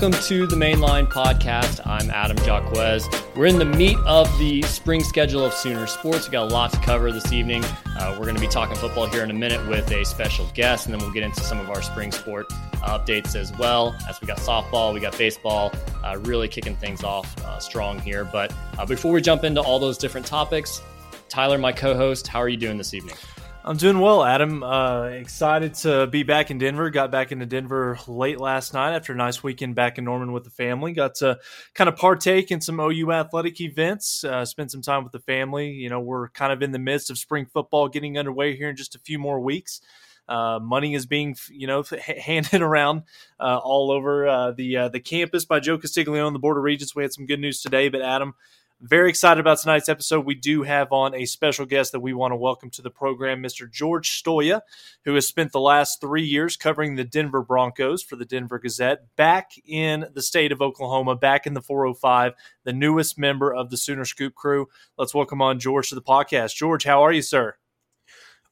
Welcome to the Mainline Podcast. I'm Adam Jaquez. We're in the meat of the spring schedule of Sooner Sports. We got a lot to cover this evening. Uh, we're going to be talking football here in a minute with a special guest, and then we'll get into some of our spring sport updates as well. As we got softball, we got baseball, uh, really kicking things off uh, strong here. But uh, before we jump into all those different topics, Tyler, my co-host, how are you doing this evening? I'm doing well, Adam. Uh, excited to be back in Denver. Got back into Denver late last night after a nice weekend back in Norman with the family. Got to kind of partake in some OU athletic events, uh, spend some time with the family. You know, we're kind of in the midst of spring football getting underway here in just a few more weeks. Uh, money is being, you know, handed around uh, all over uh, the uh, the campus by Joe Castiglione on the Board of Regents. We had some good news today, but Adam, very excited about tonight's episode. We do have on a special guest that we want to welcome to the program, Mr. George Stoia, who has spent the last three years covering the Denver Broncos for the Denver Gazette back in the state of Oklahoma, back in the 405, the newest member of the Sooner Scoop crew. Let's welcome on George to the podcast. George, how are you, sir?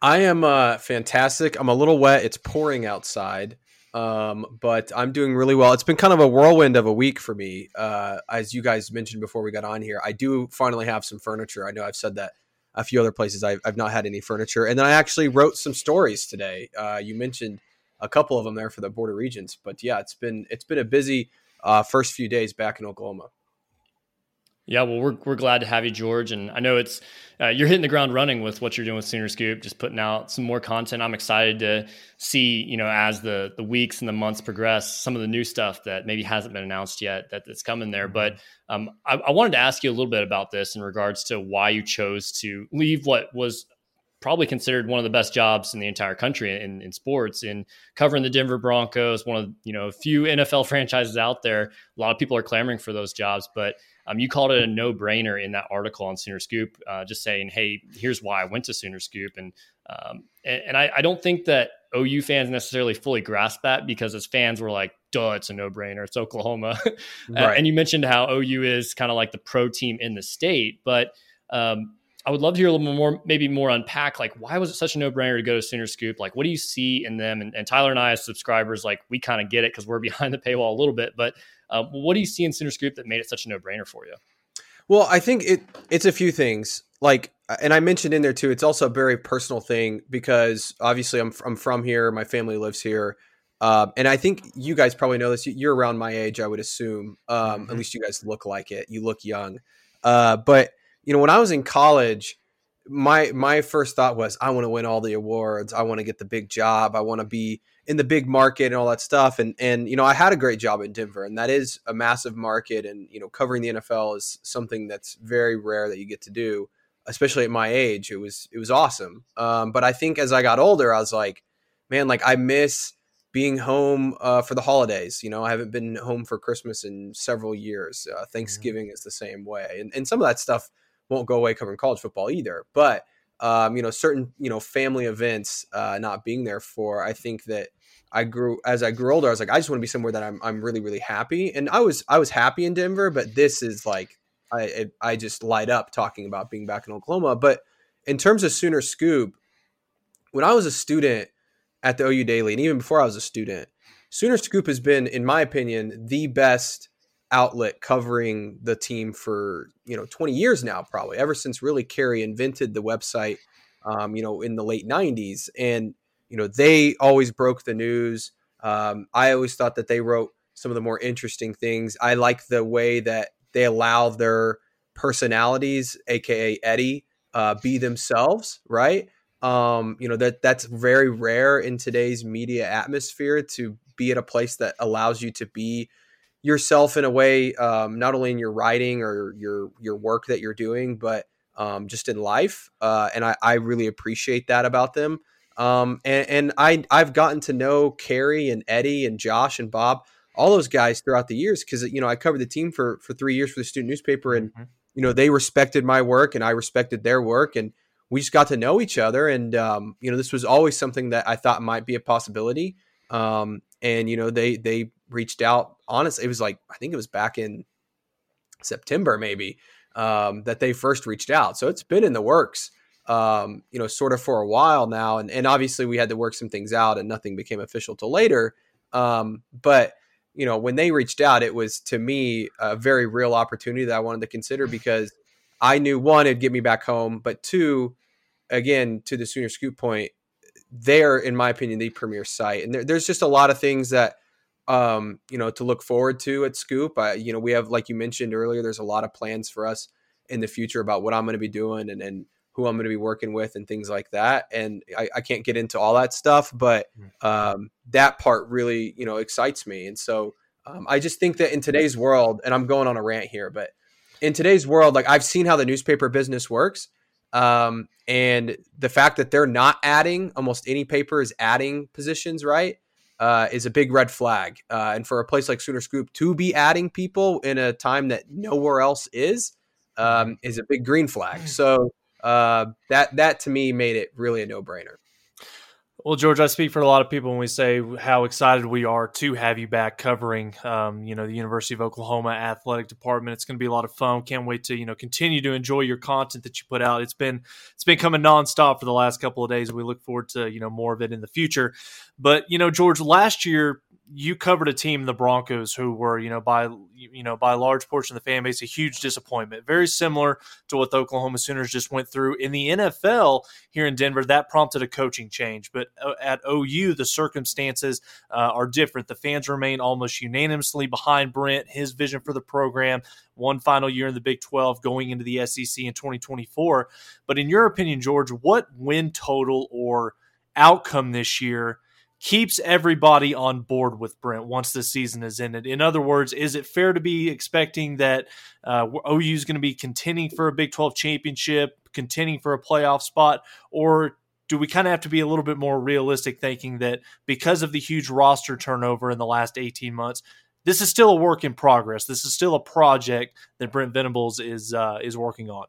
I am uh, fantastic. I'm a little wet. It's pouring outside. Um, but I'm doing really well. It's been kind of a whirlwind of a week for me. Uh, as you guys mentioned before we got on here, I do finally have some furniture. I know I've said that a few other places I've, I've not had any furniture. And then I actually wrote some stories today. Uh, you mentioned a couple of them there for the Board of Regents, but yeah, it's been, it's been a busy, uh, first few days back in Oklahoma. Yeah, well, we're, we're glad to have you, George. And I know it's uh, you're hitting the ground running with what you're doing with Sooner Scoop, just putting out some more content. I'm excited to see, you know, as the the weeks and the months progress, some of the new stuff that maybe hasn't been announced yet that, that's coming there. But mm-hmm. um, I, I wanted to ask you a little bit about this in regards to why you chose to leave what was probably considered one of the best jobs in the entire country in, in sports in covering the Denver Broncos, one of you know a few NFL franchises out there. A lot of people are clamoring for those jobs, but um, you called it a no brainer in that article on Sooner Scoop, uh, just saying, "Hey, here's why I went to Sooner Scoop," and um, and, and I, I, don't think that OU fans necessarily fully grasp that because as fans we're like, "Duh, it's a no brainer. It's Oklahoma," right. and you mentioned how OU is kind of like the pro team in the state, but um, I would love to hear a little more, maybe more unpack, like why was it such a no brainer to go to Sooner Scoop? Like, what do you see in them? And, and Tyler and I, as subscribers, like we kind of get it because we're behind the paywall a little bit, but uh, what do you see in Sooner Scoop that made it such a no brainer for you? Well, I think it it's a few things. Like, and I mentioned in there too, it's also a very personal thing because obviously I'm I'm from here, my family lives here, uh, and I think you guys probably know this. You're around my age, I would assume. Um, mm-hmm. At least you guys look like it. You look young. Uh, but you know, when I was in college, my my first thought was, I want to win all the awards. I want to get the big job. I want to be in the big market and all that stuff. And and you know, I had a great job in Denver, and that is a massive market. And you know, covering the NFL is something that's very rare that you get to do, especially at my age. It was it was awesome. Um, but I think as I got older, I was like, man, like I miss being home uh, for the holidays. You know, I haven't been home for Christmas in several years. Uh. Thanksgiving mm-hmm. is the same way, and and some of that stuff won't go away covering college football either. But um, you know, certain you know family events uh, not being there for, I think that I grew as I grew older. I was like, I just want to be somewhere that I'm I'm really really happy. And I was I was happy in Denver, but this is like I it, I just light up talking about being back in Oklahoma. But in terms of Sooner Scoop, when I was a student at the OU Daily, and even before I was a student, Sooner Scoop has been, in my opinion, the best outlet covering the team for you know 20 years now, probably ever since really Kerry invented the website, um, you know, in the late 90s and you know, they always broke the news. Um, I always thought that they wrote some of the more interesting things. I like the way that they allow their personalities, aka Eddie, uh, be themselves. Right? Um, you know that that's very rare in today's media atmosphere to be at a place that allows you to be yourself in a way, um, not only in your writing or your your work that you're doing, but um, just in life. Uh, and I, I really appreciate that about them. Um, and, and I I've gotten to know Carrie and Eddie and Josh and Bob, all those guys throughout the years because you know I covered the team for for three years for the student newspaper, and mm-hmm. you know they respected my work and I respected their work, and we just got to know each other. And um, you know this was always something that I thought might be a possibility. Um, and you know they they reached out. Honestly, it was like I think it was back in September maybe um, that they first reached out. So it's been in the works um, you know, sort of for a while now. And, and obviously we had to work some things out and nothing became official till later. Um, but, you know, when they reached out, it was to me a very real opportunity that I wanted to consider because I knew one, it'd get me back home, but two, again, to the Sooner Scoop point, they're, in my opinion, the premier site. And there, there's just a lot of things that, um, you know, to look forward to at Scoop. I, you know, we have, like you mentioned earlier, there's a lot of plans for us in the future about what I'm going to be doing and, and who I'm going to be working with and things like that. And I, I can't get into all that stuff, but mm. um, that part really, you know, excites me. And so um, I just think that in today's world, and I'm going on a rant here, but in today's world, like I've seen how the newspaper business works. Um, and the fact that they're not adding almost any paper is adding positions, right? Uh, is a big red flag. Uh, and for a place like Sooner Scoop to be adding people in a time that nowhere else is, um, is a big green flag. So uh, that that to me made it really a no brainer. Well, George, I speak for a lot of people when we say how excited we are to have you back covering, um, you know, the University of Oklahoma athletic department. It's going to be a lot of fun. Can't wait to you know continue to enjoy your content that you put out. It's been it's been coming nonstop for the last couple of days. We look forward to you know more of it in the future. But you know, George, last year you covered a team, the Broncos, who were, you know, by you know, by a large portion of the fan base, a huge disappointment. Very similar to what the Oklahoma Sooners just went through in the NFL here in Denver. That prompted a coaching change, but uh, at OU, the circumstances uh, are different. The fans remain almost unanimously behind Brent, his vision for the program. One final year in the Big 12, going into the SEC in 2024. But in your opinion, George, what win total or outcome this year? Keeps everybody on board with Brent once the season is ended. In other words, is it fair to be expecting that uh, OU is going to be contending for a Big 12 championship, contending for a playoff spot, or do we kind of have to be a little bit more realistic, thinking that because of the huge roster turnover in the last 18 months, this is still a work in progress. This is still a project that Brent Venables is uh, is working on.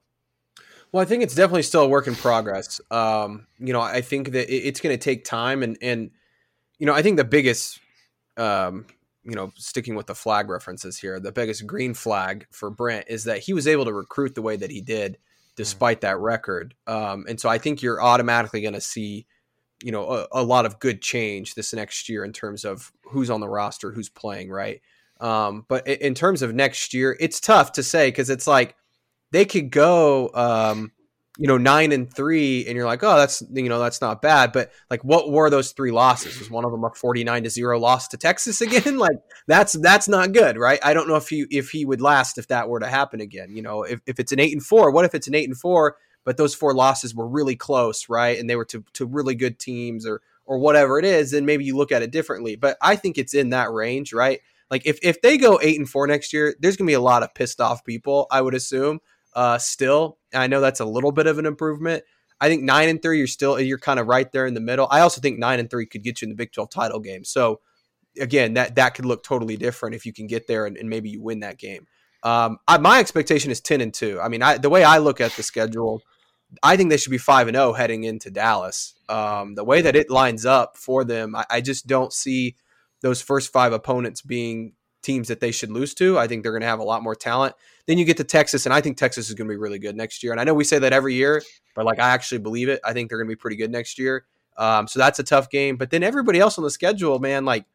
Well, I think it's definitely still a work in progress. Um, you know, I think that it's going to take time, and and you know, I think the biggest, um, you know, sticking with the flag references here, the biggest green flag for Brent is that he was able to recruit the way that he did despite mm. that record. Um, and so I think you're automatically going to see, you know, a, a, lot of good change this next year in terms of who's on the roster, who's playing, right? Um, but in terms of next year, it's tough to say because it's like they could go, um, you know nine and three and you're like oh that's you know that's not bad. But like what were those three losses? Was one of them a 49 to 0 loss to texas again? Like that's that's not good right? I don't know if he if he would last if that were to happen again you know? If, if it's an eight and four what if it's an eight and four but those four losses were really close right? And they were to, to really good teams or or whatever it is then maybe you look at it differently. But i think it's in that range right? Like if, if they go eight and four next year there's gonna be a lot of pissed off people i would assume uh, still. I know that's a little bit of an improvement. I think nine and three, you're still you're kind of right there in the middle. I also think nine and three could get you in the Big 12 title game. So again, that that could look totally different if you can get there and, and maybe you win that game. Um, I, my expectation is ten and two. I mean, I, the way I look at the schedule, I think they should be five and zero oh heading into Dallas. Um, the way that it lines up for them, I, I just don't see those first five opponents being teams that they should lose to. I think they're going to have a lot more talent. Then you get to Texas, and I think Texas is going to be really good next year. And I know we say that every year, but like I actually believe it. I think they're going to be pretty good next year. Um, so that's a tough game. But then everybody else on the schedule, man, like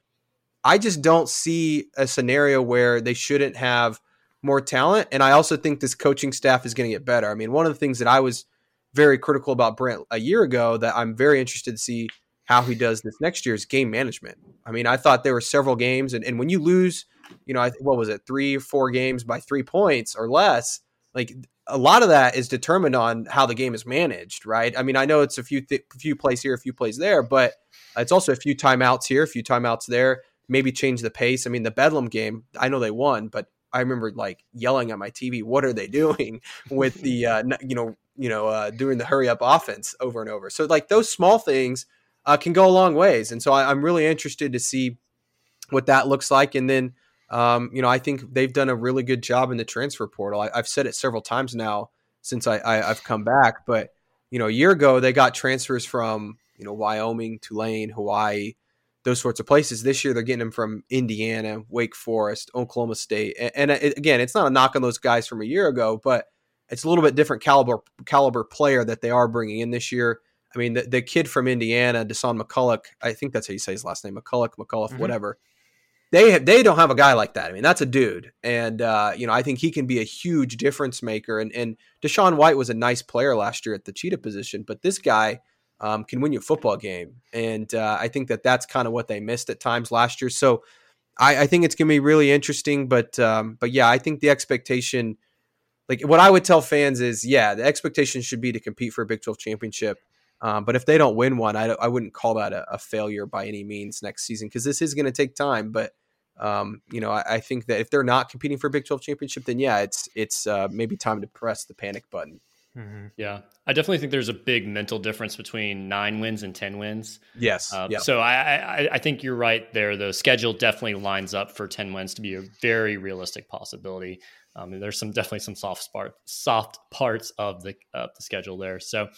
I just don't see a scenario where they shouldn't have more talent. And I also think this coaching staff is going to get better. I mean, one of the things that I was very critical about Brent a year ago that I'm very interested to see how he does this next year is game management. I mean, I thought there were several games, and, and when you lose you know, I, what was it, three, four games by three points or less, like a lot of that is determined on how the game is managed, right? I mean, I know it's a few th- few plays here, a few plays there, but it's also a few timeouts here, a few timeouts there. Maybe change the pace. I mean, the Bedlam game, I know they won, but I remember like yelling at my TV, "What are they doing with the uh, you know you know uh, doing the hurry up offense over and over?" So like those small things uh, can go a long ways, and so I, I'm really interested to see what that looks like, and then um, you know, I think they've done a really good job in the transfer portal. I, have said it several times now since I, I, have come back, but you know, a year ago they got transfers from you know Wyoming, Tulane, Hawaii, those sorts of places. This year they're getting them from Indiana, Wake Forest, Oklahoma State, and, and it, again, it's not a knock on those guys from a year ago, but it's a little bit different caliber caliber player that they are bringing in this year. I mean, the, the kid from Indiana, Dasan McCullough, I think that's how you say his last name, McCullough, McCullough, mm-hmm. whatever they have, they don't have a guy like that. I mean, that's a dude, and uh, you know, I think he can be a huge difference maker. And and DaShaun White was a nice player last year at the cheetah position, but this guy um, can win you a football game, and uh, I think that that's kind of what they missed at times last year. So I, I think it's going to be really interesting. But um, but yeah, I think the expectation, like what I would tell fans is, yeah, the expectation should be to compete for a Big Twelve championship. Um, but if they don't win one, I, I wouldn't call that a, a failure by any means next season because this is going to take time. But um, you know, I, I, think that if they're not competing for a Big Twelve championship, then yeah, it's it's uh, maybe time to press the panic button. Mm-hmm. Yeah, I definitely think there's a big mental difference between nine wins and ten wins. Yes. Uh, So I, I, I think you're right there. The schedule definitely lines up for ten wins to be a very realistic possibility. Um, there's some definitely some soft part, soft parts of the of the schedule there. So,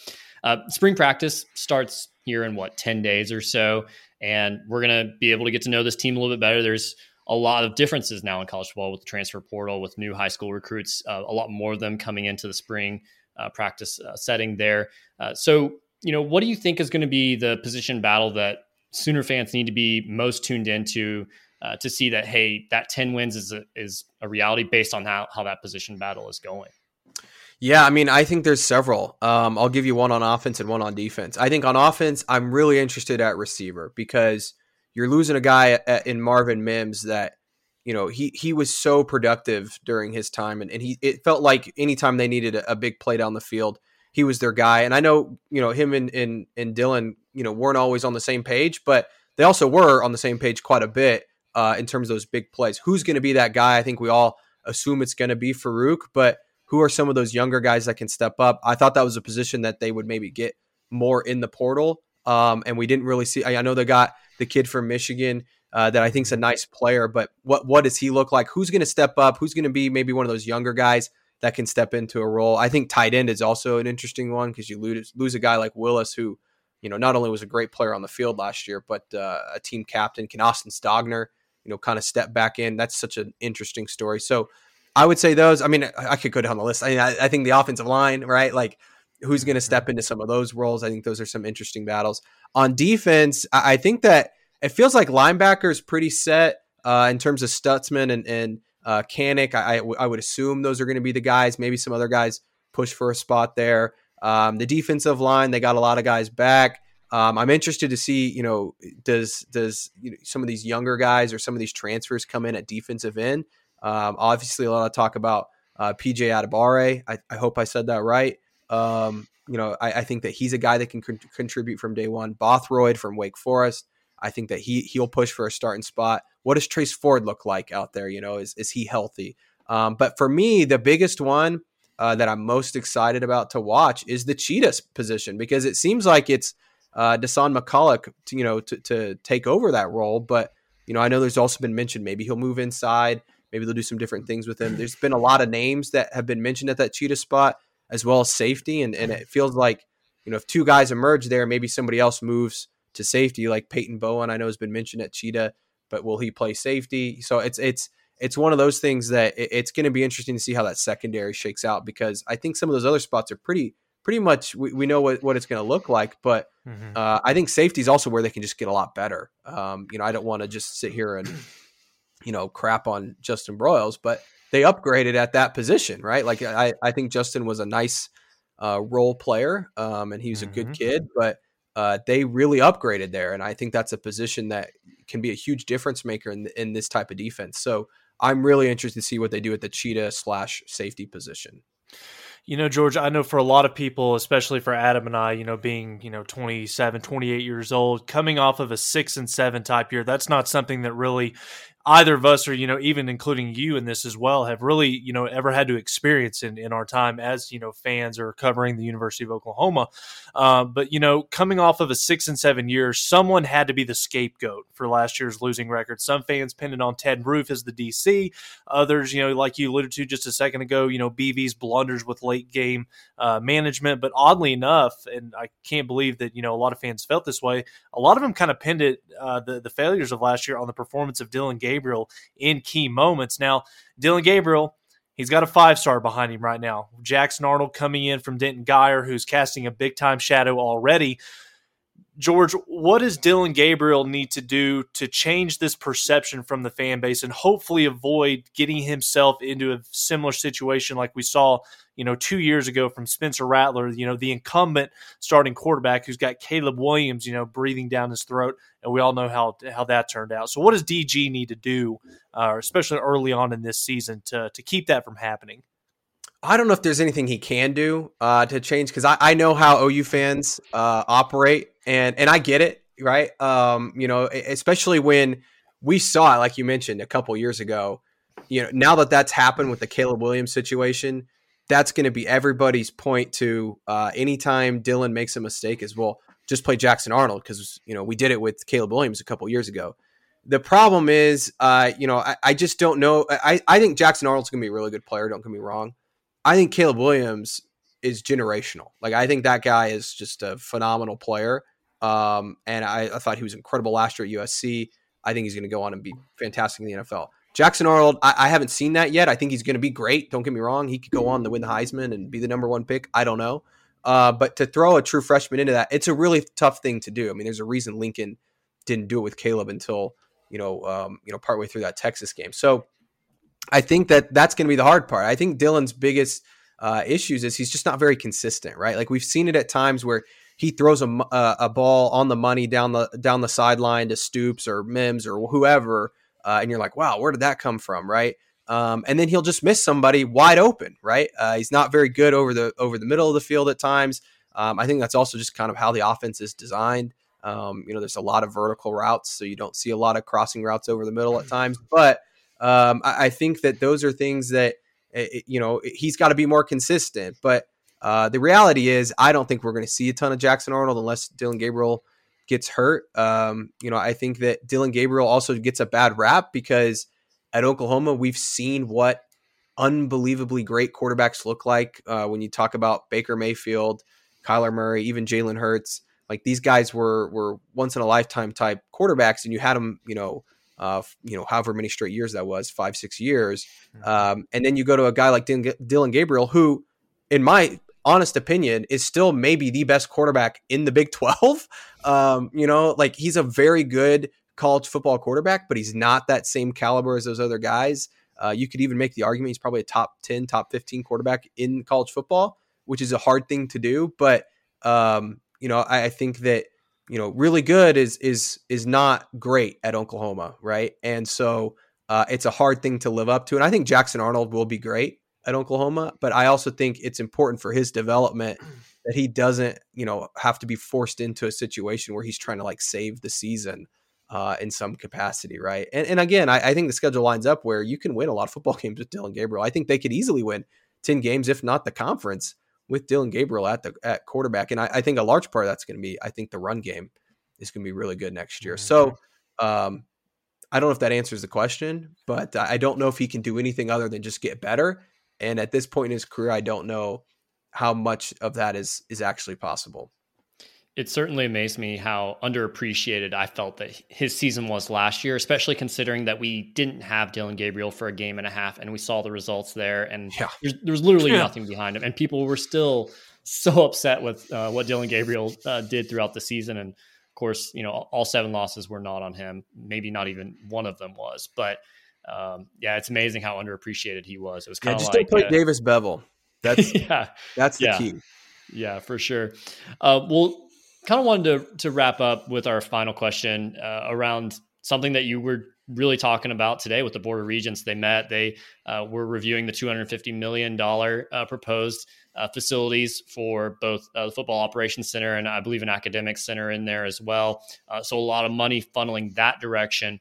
uh, spring practice starts here in what ten days or so, and we're gonna be able to get to know this team a little bit better. There's a lot of differences now in college football with the transfer portal, with new high school recruits, uh, a lot more of them coming into the spring uh, practice uh, setting there. Uh, so, you know, what do you think is going to be the position battle that Sooner fans need to be most tuned into? Uh, to see that hey, that ten wins is a, is a reality based on how how that position battle is going. Yeah, I mean, I think there's several. Um, I'll give you one on offense and one on defense. I think on offense, I'm really interested at receiver because you're losing a guy at, in Marvin Mims that you know he he was so productive during his time, and, and he it felt like anytime they needed a, a big play down the field, he was their guy. And I know you know him and and and Dillon, you know, weren't always on the same page, but they also were on the same page quite a bit uh, in terms of those big plays. Who's going to be that guy? I think we all assume it's going to be Farooq, but who are some of those younger guys that can step up? I thought that was a position that they would maybe get more in the portal. Um, and we didn't really see. I, know they got the kid from Michigan uh, that I think is a nice player, but what what does he look like? Who's going to step up? Who's going to be maybe one of those younger guys that can step into a role? I think tight end is also an interesting one because you lose lose a guy like Willis who, you know, not only was a great player on the field last year, but uh, a team captain. Can Austin Stogner you know, kind of step back in. That's such an interesting story. So I would say those. I mean, I, could go down the list. I mean, I, I think the offensive line, right? Like, who's going to step mm-hmm. into some of those roles? I think those are some interesting battles. On defense, I, I think that it feels like linebackers pretty set uh, in terms of Stutsman and and uh, Kanak. I, I would assume those are going to be the guys. Maybe some other guys push for a spot there. Um, the defensive line, they got a lot of guys back. Um, I'm interested to see, you know, does does you know, some of these younger guys or some of these transfers come in at defensive end? Um, obviously, a lot of talk about uh, PJ Adebawore. I, I, hope I said that right. Um, you know, I, I, think that he's a guy that can con- contribute from day one. Bothroyd from Wake Forest. I think that he he'll push for a starting spot. What does Trace Ford look like out there? You know, is is he healthy? Um, but for me, the biggest one uh, that I'm most excited about to watch is the Cheetahs position because it seems like it's uh, Dasan McCullough, to, you know, to, to take over that role. But you know, I know there's also been mentioned maybe he'll move inside. Maybe they'll do some different things with him. There's been a lot of names that have been mentioned at that cheetah spot, as well as safety, and and it feels like you know if two guys emerge there, maybe somebody else moves to safety, like Peyton Bowen. I know has been mentioned at cheetah, but will he play safety? So it's it's it's one of those things that it's going to be interesting to see how that secondary shakes out because I think some of those other spots are pretty pretty much we, we know what, what it's going to look like. But mm-hmm. uh, I think safety is also where they can just get a lot better. Um, you know, I don't want to just sit here and, you know, crap on Justin Broiles, but they upgraded at that position, right? Like I, I think Justin was a nice uh, role player um, and he was mm-hmm. a good mm-hmm. kid, but uh, they really upgraded there. And I think that's a position that can be a huge difference maker in, in this type of defense. So I'm really interested to see what they do at the cheetah slash safety position. You know, George, I know for a lot of people, especially for Adam and I, you know, being, you know, 27, 28 years old, coming off of a six and seven type year, that's not something that really either of us or you know even including you in this as well have really you know ever had to experience in, in our time as you know fans or covering the university of oklahoma. Uh, but you know coming off of a six and seven years someone had to be the scapegoat for last year's losing record. Some fans pinned it on ted roof as the dc others you know like you alluded to just a second ago you know bv's blunders with late game uh, management. But oddly enough and i can't believe that you know a lot of fans felt this way a lot of them kind of pinned it uh, the, the failures of last year on the performance of dillon Gay Gabriel in key moments. Now, Dillon Gabriel, he's got a five star behind him right now. Jackson Arnold coming in from Denton Guyer, who's casting a big time shadow already. George, what does Dillon Gabriel need to do to change this perception from the fan base and hopefully avoid getting himself into a similar situation like we saw, you know, two years ago from Spencer Rattler, you know, the incumbent starting quarterback who's got Caleb Williams, you know, breathing down his throat, and we all know how how that turned out. So, what does DG need to do, uh, especially early on in this season, to to keep that from happening? I don't know if there's anything he can do uh, to change because I, I know how OU fans uh, operate and and I get it, right? Um, you know, especially when we saw it, like you mentioned a couple years ago. You know, now that that's happened with the Caleb Williams situation, that's going to be everybody's point to uh, anytime Dillon makes a mistake as well, just play Jackson Arnold because you know we did it with Caleb Williams a couple years ago. The problem is, uh, you know, I, I, just don't know. I, I think Jackson Arnold's going to be a really good player. Don't get me wrong. I think Caleb Williams is generational. Like I think that guy is just a phenomenal player. Um, and I, I, thought he was incredible last year at USC. I think he's going to go on and be fantastic in the NFL. Jackson Arnold, I, I haven't seen that yet. I think he's going to be great. Don't get me wrong; he could go on to win the Heisman and be the number one pick. I don't know, uh, but to throw a true freshman into that, it's a really tough thing to do. I mean, there's a reason Lincoln didn't do it with Caleb until you know, um, you know, partway through that Texas game. So I think that that's going to be the hard part. I think Dillon's biggest uh, issues is he's just not very consistent, right? Like we've seen it at times where he throws a, a, a ball on the money down the down the sideline to Stoops or Mims or whoever, uh, and you're like, wow, where did that come from, right? Um, and then he'll just miss somebody wide open, right? Uh, he's not very good over the over the middle of the field at times. Um, I think that's also just kind of how the offense is designed. Um, you know, there's a lot of vertical routes, so you don't see a lot of crossing routes over the middle at times. But um, I, I, think that those are things that you know he's got to be more consistent. But uh, the reality is, I don't think we're going to see a ton of Jackson Arnold unless Dillon Gabriel gets hurt. Um, you know, I think that Dillon Gabriel also gets a bad rap because at Oklahoma we've seen what unbelievably great quarterbacks look like. Uh, when you talk about Baker Mayfield, Kyler Murray, even Jalen Hurts, like these guys were were once in a lifetime type quarterbacks, and you had them, you know, uh, you know, however many straight years that was, five, six years. Mm-hmm. Um, and then you go to a guy like Dillon Gabriel, who, in my honest opinion, is still maybe the best quarterback in the Big 12. Um, you know, like he's a very good college football quarterback, but he's not that same caliber as those other guys. Uh, you could even make the argument he's probably a top 10, top 15 quarterback in college football, which is a hard thing to do. But, um, you know, I, I think that you know, really good is is is not great at Oklahoma, right? And so uh, it's a hard thing to live up to. And I think Jackson Arnold will be great at Oklahoma, but I also think it's important for his development that he doesn't, you know, have to be forced into a situation where he's trying to like save the season uh, in some capacity, right? And, and again, I, I, think the schedule lines up where you can win a lot of football games with Dillon Gabriel. I think they could easily win ten games, if not the conference with Dillon Gabriel at the at quarterback. And I, I think a large part of that's going to be, I think the run game is going to be really good next year. So um, I don't know if that answers the question, but I don't know if he can do anything other than just get better. And at this point in his career, I don't know how much of that is is actually possible it certainly amazed me how underappreciated I felt that his season was last year, especially considering that we didn't have Dillon Gabriel for a game and a half, and we saw the results there, and yeah. there's, there's literally yeah. nothing behind him, and people were still so upset with uh, what Dillon Gabriel uh, did throughout the season, and of course, you know, all seven losses were not on him, maybe not even one of them was, but um, yeah, it's amazing how underappreciated he was. It was kind of yeah, just like, don't play uh, Davis Beville. That's yeah, that's the yeah. key. Yeah, for sure. Uh, well, kind of wanted to to wrap up with our final question uh, around something that you were really talking about today with the board of regents. They met. They uh, were reviewing the two hundred fifty million dollar uh, proposed uh, facilities for both uh, the football operations center and I believe an academic center in there as well. Uh, so a lot of money funneling that direction.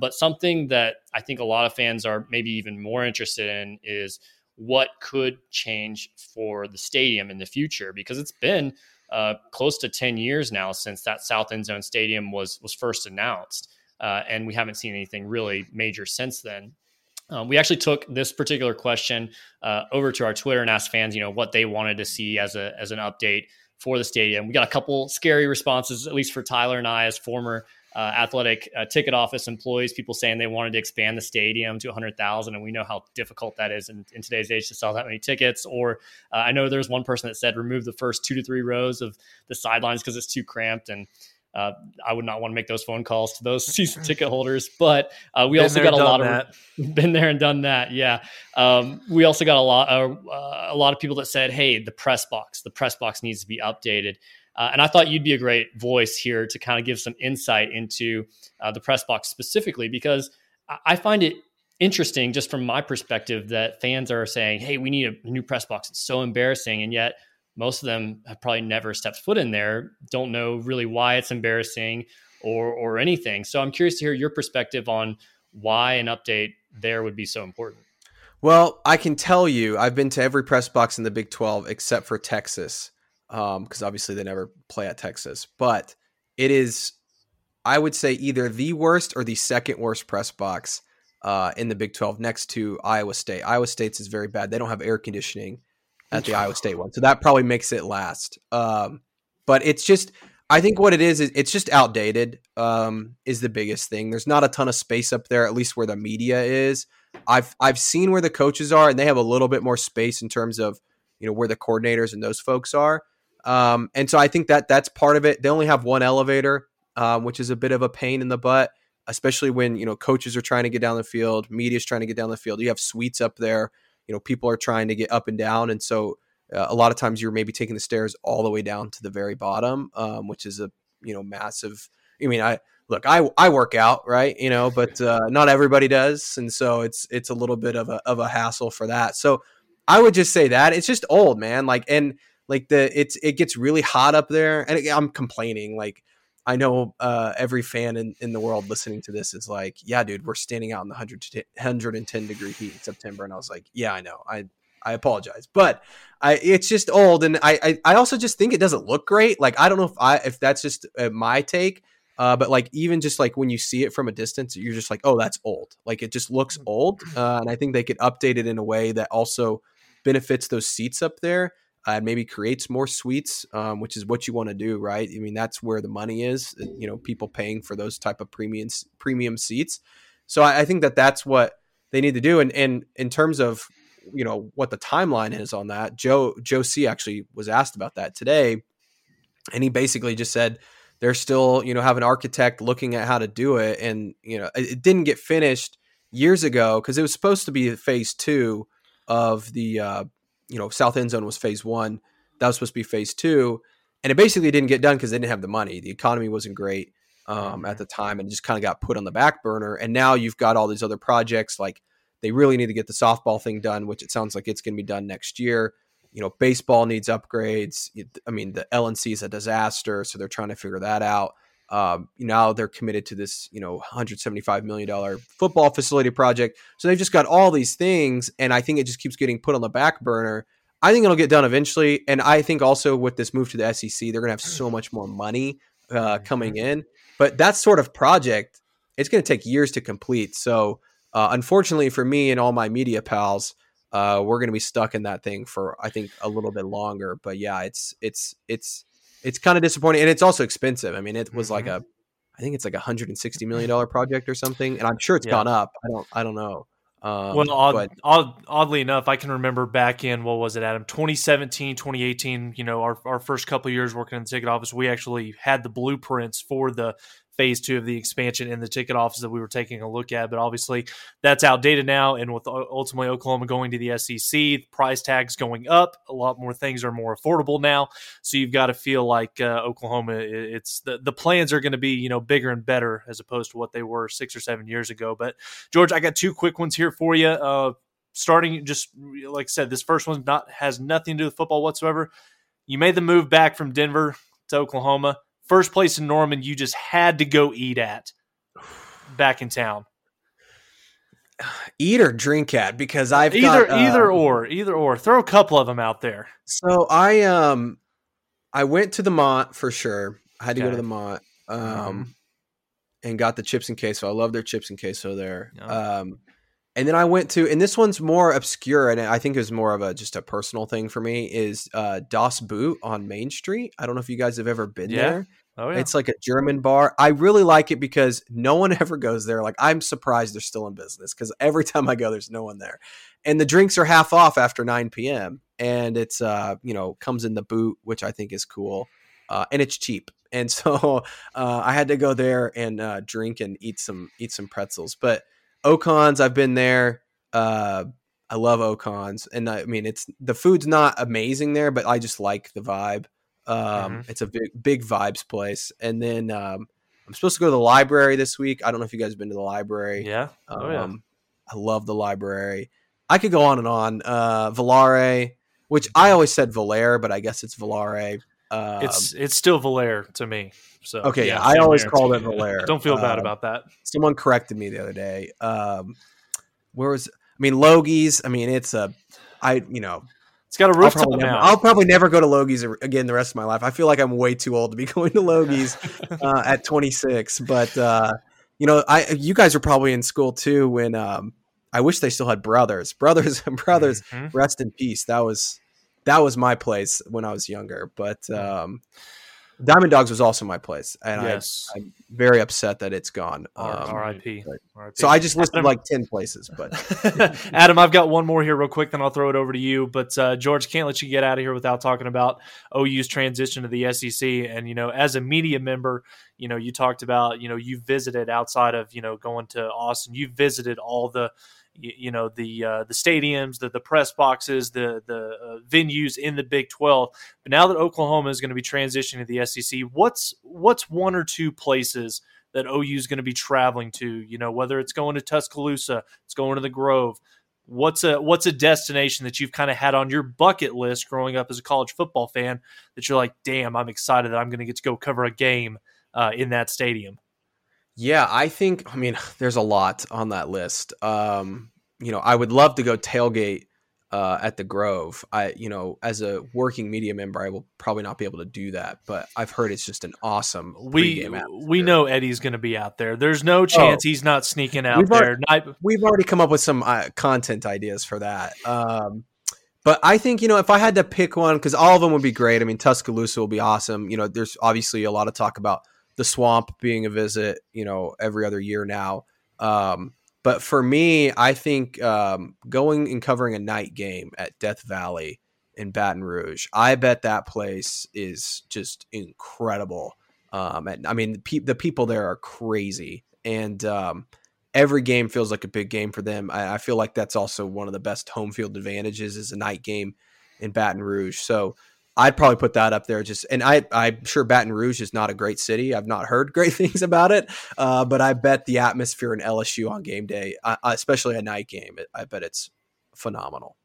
but something that I think a lot of fans are maybe even more interested in is what could change for the stadium in the future because it's been uh, close to 10 years now since that South End Zone Stadium was was first announced, uh, and we haven't seen anything really major since then. Um, we actually took this particular question uh, over to our Twitter and asked fans, you know, what they wanted to see as a as an update for the stadium. We got a couple scary responses, at least for Tyler and I as former uh, athletic uh, ticket office employees, people saying they wanted to expand the stadium to 100,000. And we know how difficult that is in, in today's age to sell that many tickets. Or uh, I know there's one person that said remove the first two to three rows of the sidelines because it's too cramped. And uh, I would not want to make those phone calls to those season ticket holders, but uh, we been also got a lot that. of been there and done that. Yeah, um, we also got a lot uh, a lot of people that said, "Hey, the press box, the press box needs to be updated." Uh, and I thought you'd be a great voice here to kind of give some insight into uh, the press box specifically, because I find it interesting, just from my perspective, that fans are saying, "Hey, we need a new press box. It's so embarrassing," and yet most of them have probably never stepped foot in there, don't know really why it's embarrassing or or anything. So I'm curious to hear your perspective on why an update there would be so important. Well, I can tell you, I've been to every press box in the Big 12 except for Texas, because um, obviously they never play at Texas. But it is, I would say, either the worst or the second worst press box uh, in the Big 12, next to Iowa State. Iowa State's is very bad. They don't have air conditioning at the Iowa State one. So that probably makes it last. Um, but it's just, I think what it is, is it's just outdated. Um, is the biggest thing. There's not a ton of space up there, at least where the media is. I've I've seen where the coaches are, and they have a little bit more space in terms of you know where the coordinators and those folks are. Um, and so I think that that's part of it. They only have one elevator, um, which is a bit of a pain in the butt, especially when you know coaches are trying to get down the field, media's trying to get down the field. You have suites up there. You know people are trying to get up and down. And so uh, a lot of times you're maybe taking the stairs all the way down to the very bottom um, which is a you know massive i mean i look i i work out right? You know but uh, not everybody does. And so it's it's a little bit of a of a hassle for that. So i would just say that. It's just old man. Like and like the it's it gets really hot up there and i'm complaining like I know uh, every fan in, in the world listening to this is like, yeah, dude, we're standing out in the 100, 110 degree heat in September. And I was like, yeah, I know. I, I apologize, but I, it's just old. And I, I, I also just think it doesn't look great. Like, I don't know if I, if that's just uh, my take, uh, but like, even just like when you see it from a distance, you're just like, oh, that's old. Like it just looks mm. old. Uh, and I think they could update it in a way that also benefits those seats up there uh, and maybe creates more suites, um, which is what you want to do, right? I mean, that's where the money is. Uh, you know, people paying for those type of premium premium seats. So I, I think that that's what they need to do. And and in terms of you know what the timeline is on that, Joe Joe C actually was asked about that today, and he basically just said they're still you know have an architect looking at how to do it, and you know it, it didn't get finished years ago because it was supposed to be phase two of the uh, you know, South End Zone was phase one. That was supposed to be phase two. And it basically didn't get done because they didn't have the money. The economy wasn't great um, at the time and just kind of got put on the back burner. And now you've got all these other projects. Like they really need to get the softball thing done, which it sounds like it's going to be done next year. You know, baseball needs upgrades. I mean, the LNC is a disaster. So they're trying to figure that out. Um, now they're committed to this, you know, 175 million dollar football facility project. So they've just got all these things, and I think it just keeps getting put on the back burner. I think it'll get done eventually, and I think also with this move to the SEC, they're going to have so much more money uh, coming in. But that sort of project, it's going to take years to complete. So uh, unfortunately for me and all my media pals, uh, we're going to be stuck in that thing for I think a little bit longer. But yeah, it's it's it's it's kind of disappointing, and it's also expensive. I mean, it was mm-hmm. like a, I think it's like a hundred and sixty million dollar project or something, and I'm sure it's yeah. gone up. I don't, I don't know. Um, well, odd, but, odd, oddly enough, I can remember back in what was it, Adam? 2017, 2018. You know, our our first couple years working in the ticket office, we actually had the blueprints for the phase two of the expansion in the ticket office that we were taking a look at. But obviously, that's outdated now. And with ultimately Oklahoma going to the SEC, price tags going up, a lot more things are more affordable now. So you've got to feel like uh, Oklahoma, it's the, the plans are going to be, you know, bigger and better as opposed to what they were six or seven years ago. But George, I got two quick ones here for you. Uh, starting just like I said, this first one not has nothing to do with football whatsoever. You made the move back from Denver to Oklahoma first place in Norman you just had to go eat at back in town? Eat or drink at because I've either got, either uh, or either or throw a couple of them out there. So I um I went to the Mont for sure. I had to okay. go to the Mont um mm-hmm. and got the chips and queso. I love their chips and queso there. Um and then I went to, and this one's more obscure, and I think is more of a just a personal thing for me. Is uh, Das Boot on Main Street? I don't know if you guys have ever been yeah. there. Oh yeah. It's like a German bar. I really like it because no one ever goes there. Like I'm surprised they're still in business because every time I go, there's no one there, and the drinks are half off after 9 p.m. and it's uh you know comes in the boot, which I think is cool, uh, and it's cheap. And so uh, I had to go there and uh, drink and eat some eat some pretzels. But Ocon's, I've been there. Uh, I love Ocon's, and I mean it's the food's not amazing there, but I just like the vibe. Um, Mhm. It's a big big vibes place. And then um, I'm supposed to go to the library this week. I don't know if you guys have been to the library. yeah. Um, Oh yeah. I love the library. I could go on and on. Uh, Volare, which I always said Valere, but I guess it's Volare. Um, it's it's still Valere to me. So okay. yeah, I always call it Valere. Don't feel bad Um, about that. someone corrected me the other day. Um, where was I mean Logie's? I mean it's a I you know It's got a I'll rooftop probably, never, now. I'll probably never go to Logie's again the rest of my life. I feel like I'm way too old to be going to Logie's uh, at 26. But uh, you know, I you guys were probably in school too when um, I wish they still had brothers, brothers and brothers. Mhm. Rest in peace. That was that was my place when I was younger. But um, Diamond Dogs was also my place, and Yes. I, I'm very upset that it's gone. Um, R.I.P. So I just listed Adam- like 10 places, but Adam, I've got one more here, real quick, then I'll throw it over to you. But uh, George, can't let you get out of here without talking about OU's transition to the SEC. And you know, as a media member, you know, you talked about you know you visited outside of you know going to Austin, you visited all the y- you know the uh, the stadiums, the the press boxes, the the uh, venues in the Big Twelve. But now that Oklahoma is going to be transitioning to the SEC, what's what's one or two places that OU is going to be traveling to? You know, whether it's going to Tuscaloosa, it's going to the Grove. What's a what's a destination that you've kind of had on your bucket list growing up as a college football fan that you're like, damn, I'm excited that I'm going to get to go cover a game uh, in that stadium. Yeah, I think I mean there's a lot on that list. Um, you know, I would love to go tailgate uh, at the Grove. I, you know, as a working media member, I will probably not be able to do that, but I've heard it's just an awesome We we know Eddie's going to be out there. There's no chance he's not sneaking out We've there. already- we've already come up with some uh, content ideas for that. Um, but I think you know if I had to pick one, because all of them would be great. I mean, Tuscaloosa will be awesome. You know, there's obviously a lot of talk about the swamp being a visit. You know, every other year now. Um, but for me, I think um, going and covering a night game at Death Valley in Baton Rouge, I bet that place is just incredible. Um, and I mean, the, pe- the people there are crazy, and um, every game feels like a big game for them. I, I feel like that's also one of the best home field advantages is a night game in Baton Rouge. So I'd probably put that up there. Just and I I'm sure Baton Rouge is not a great city. I've not heard great things about it, uh, but I bet the atmosphere in LSU on game day, uh, especially a night game, I bet it's phenomenal.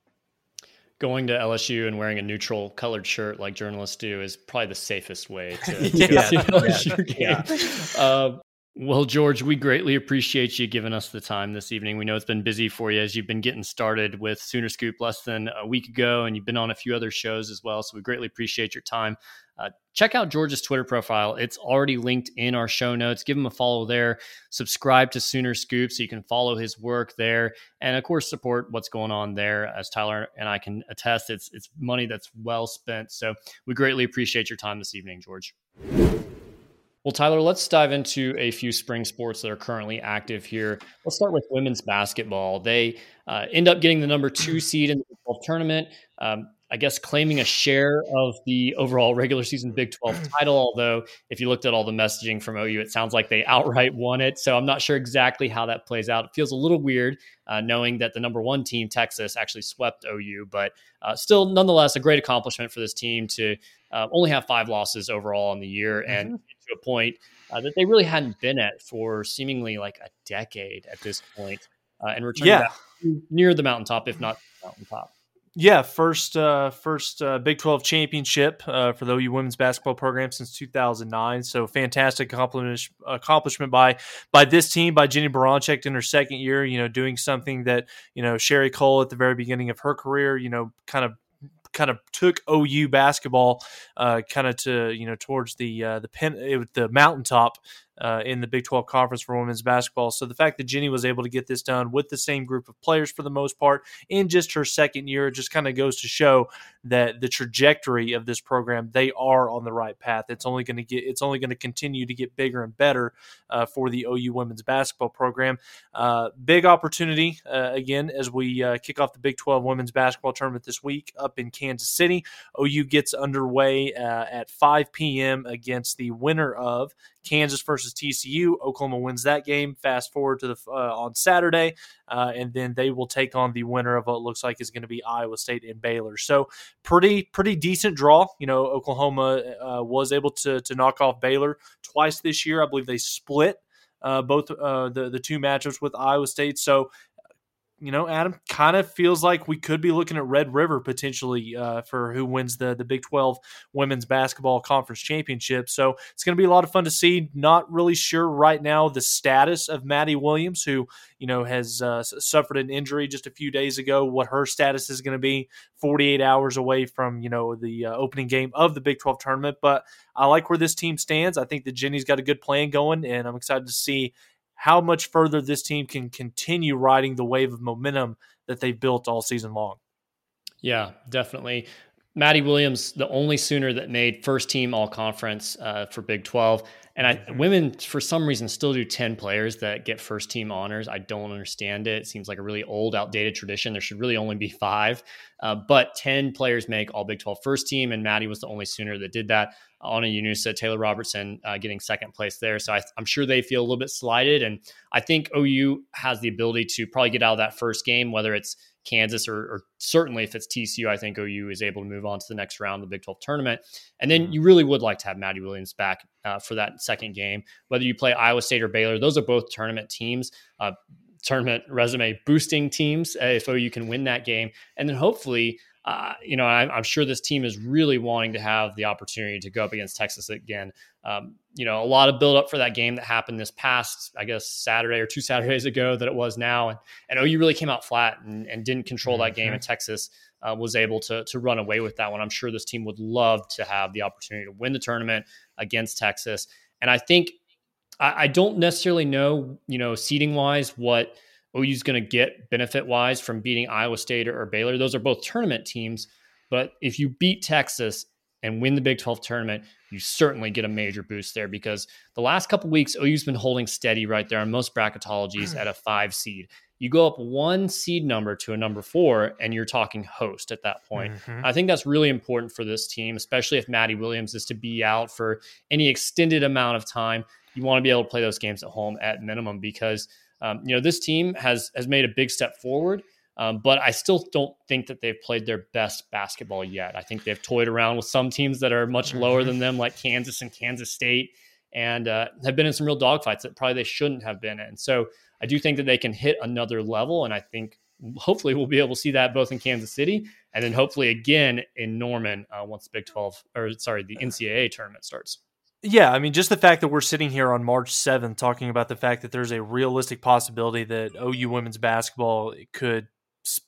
Going to LSU and wearing a neutral colored shirt like journalists do is probably the safest way to, to Yeah. go see an Yeah. LSU game. Uh, well, George, we greatly appreciate you giving us the time this evening. We know it's been busy for you as you've been getting started with Sooner Scoop less than a week ago, and you've been on a few other shows as well. So we greatly appreciate your time. Uh, check out George's Twitter profile. It's already linked in our show notes. Give him a follow there. Subscribe to Sooner Scoop so you can follow his work there, and of course support what's going on there. As Tyler and I can attest, it's it's money that's well spent. So we greatly appreciate your time this evening, George. Well, Tyler, let's dive into a few spring sports that are currently active here. Let's start with women's basketball. They uh, end up getting the number two seed in the Big 12 tournament. Um, I guess claiming a share of the overall regular season Big 12 title. Although, if you looked at all the messaging from OU, it sounds like they outright won it. So I'm not sure exactly how that plays out. It feels a little weird uh, knowing that the number one team, Texas, actually swept OU, but uh, still, nonetheless, a great accomplishment for this team to uh, only have five losses overall in the year and to a point uh, that they really hadn't been at for seemingly like a decade at this point, uh, and returning Yeah. near the mountaintop, if not the mountaintop. Yeah, first uh, first uh, Big Twelve championship uh, for the OU women's basketball program since 2009. So fantastic accomplishment accomplishment by by this team by Jennie Baranczyk in her second year. You know, doing something that you know Sherri Coale at the very beginning of her career. You know, kind of kind of took OU basketball uh, kind of to you know towards the uh, the pen it, the mountaintop uh, in the Big 12 Conference for women's basketball. So the fact that Jennie was able to get this done with the same group of players for the most part in just her second year just kind of goes to show that the trajectory of this program they are on the right path. It's only going to get it's only going to continue to get bigger and better uh, for the OU women's basketball program. Uh, big opportunity uh, again as we uh, kick off the Big 12 women's basketball tournament this week up in Kansas City. OU gets underway uh, at 5 p.m. against the winner of Kansas versus TCU. Oklahoma wins that game. Fast forward to the uh, on Saturday, uh, and then they will take on the winner of what looks like is going to be Iowa State and Baylor. So pretty pretty decent draw. You know, Oklahoma uh, was able to to knock off Baylor twice this year. I believe they split. Uh, both uh, the the two matchups with Iowa State. So you know, Adam kind of feels like we could be looking at Red River potentially uh, for who wins the the Big Twelve Women's Basketball Conference Championship. So it's going to be a lot of fun to see. Not really sure right now the status of Madi Williams, who you know has uh, suffered an injury just a few days ago. What her status is going to be 48 hours away from you know the uh, opening game of the Big 12 tournament. But I like where this team stands. I think that Jennie's got a good plan going, and I'm excited to see how much further this team can continue riding the wave of momentum that they've built all season long. Yeah, definitely. Madi Williams, the only Sooner that made first team All Conference uh, for Big 12. And I, mm-hmm. women, for some reason, still do 10 players that get first team honors. I don't understand it. It seems like a really old, outdated tradition. There should really only be five. Uh, but 10 players make all Big 12 first team. And Madi was the only Sooner that did that. Ana Llanusa, Taylor Robertson uh, getting second place there. So I, am sure they feel a little bit slighted. And I think OU has the ability to probably get out of that first game, whether it's Kansas, or, or, certainly if it's TCU, I think OU is able to move on to the next round of the Big 12 tournament. And then mm-hmm. you really would like to have Madi Williams back uh, for that second game. Whether you play Iowa State or Baylor, those are both tournament teams. Uh, tournament resume boosting teams uh, if OU can win that game. And then hopefully uh, you know, I'm, I'm, sure this team is really wanting to have the opportunity to go up against Texas again. Um, you know, a lot of build up for that game that happened this past, I guess, Saturday or two Saturdays ago that it was now. And, and OU really came out flat and, and didn't control that game. And mm-hmm. Texas uh, was able to, to run away with that one. I'm sure this team would love to have the opportunity to win the tournament against Texas. And I think I, I don't necessarily know, you know, seating wise, what – OU's going to get benefit wise from beating Iowa State or, Baylor. Those are both tournament teams. But if you beat Texas and win the Big 12 tournament, you certainly get a major boost there because the last couple weeks, OU's been holding steady right there on most bracketologies at a five seed. You go up one seed number to a number four, and you're talking host at that point. Mm-hmm. I think that's really important for this team, especially if Madi Williams is to be out for any extended amount of time. You want to be able to play those games at home at minimum because – um, you know, this team has has made a big step forward, um, but I still don't think that they've played their best basketball yet. I think they've toyed around with some teams that are much lower than them, like Kansas and Kansas State, and uh, have been in some real dogfights that probably they shouldn't have been in. So I do think that they can hit another level, and I think hopefully we'll be able to see that both in Kansas City and then hopefully again in Norman uh, once the Big 12 or sorry the NCAA tournament starts. Yeah, I mean, just the fact that we're sitting here on March 7th talking about the fact that there's a realistic possibility that OU women's basketball could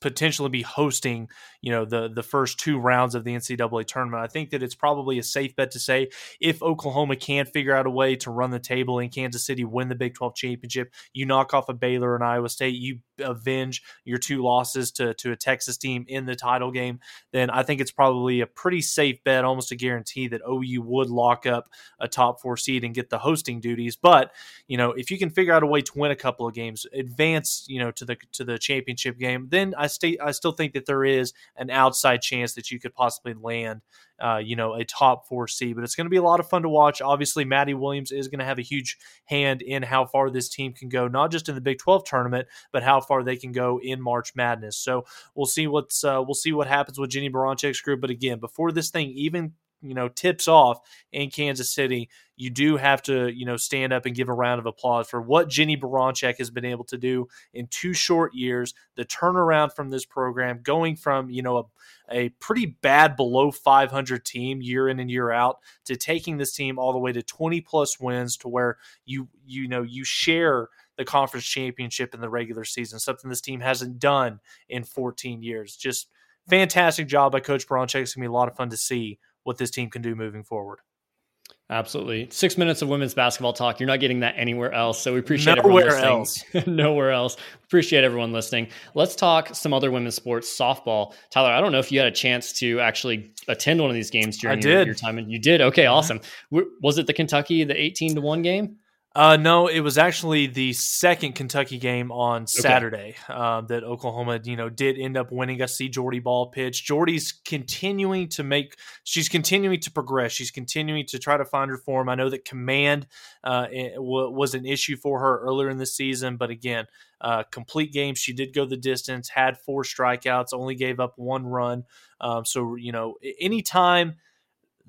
potentially be hosting, you know, the the first two rounds of the NCAA tournament. I think that it's probably a safe bet to say if Oklahoma can figure out a way to run the table in Kansas City, win the Big 12 championship, you knock off a Baylor and Iowa State, you avenge your two losses to to a Texas team in the title game, then I think it's probably a pretty safe bet, almost a guarantee that OU would lock up a top four seed and get the hosting duties. But you know, if you can figure out a way to win a couple of games, advance, you know, to the to the championship game, then I stay I still think that there is an outside chance that you could possibly land uh, you know, a top four seed. But it's going to be a lot of fun to watch. Obviously, Madi Williams is going to have a huge hand in how far this team can go, not just in the Big 12 tournament, but how far they can go in March Madness. So we'll see what's uh, we'll see what happens with Jennie Baranczyk's group. But again, before this thing even you know tips off in Kansas City, you do have to you know stand up and give a round of applause for what Jennie Baranczyk has been able to do in two short years. The turnaround from this program, going from you know a, a pretty bad below 500 team year in and year out to taking this team all the way to 20 plus wins to where you you know you share the conference championship in the regular season, something this team hasn't done in 14 years. Just fantastic job by Coach Baranczyk. It's gonna be a lot of fun to see what this team can do moving forward. Absolutely. Six minutes of women's basketball talk. You're not getting that anywhere else. So we appreciate Nowhere everyone listening. else. Nowhere else. Appreciate everyone listening. Let's talk some other women's sports, softball. Tyler, I don't know if you had a chance to actually attend one of these games during your, your time. And you did. Okay, awesome. W- Was it the Kentucky, the 18 to 1 game? Uh, no, it was actually the second Kentucky game on Saturday uh, that Oklahoma, you know, did end up winning. I see Jordy Bahl pitch. Jordy's continuing to make, she's continuing to progress. She's continuing to try to find her form. I know that command uh, it w- was an issue for her earlier in the season, but again, uh, complete game. She did go the distance, had four strikeouts, only gave up one run. Um, so, you know, anytime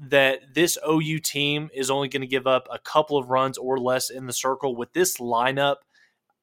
that this OU team is only going to give up a couple of runs or less in the circle with this lineup.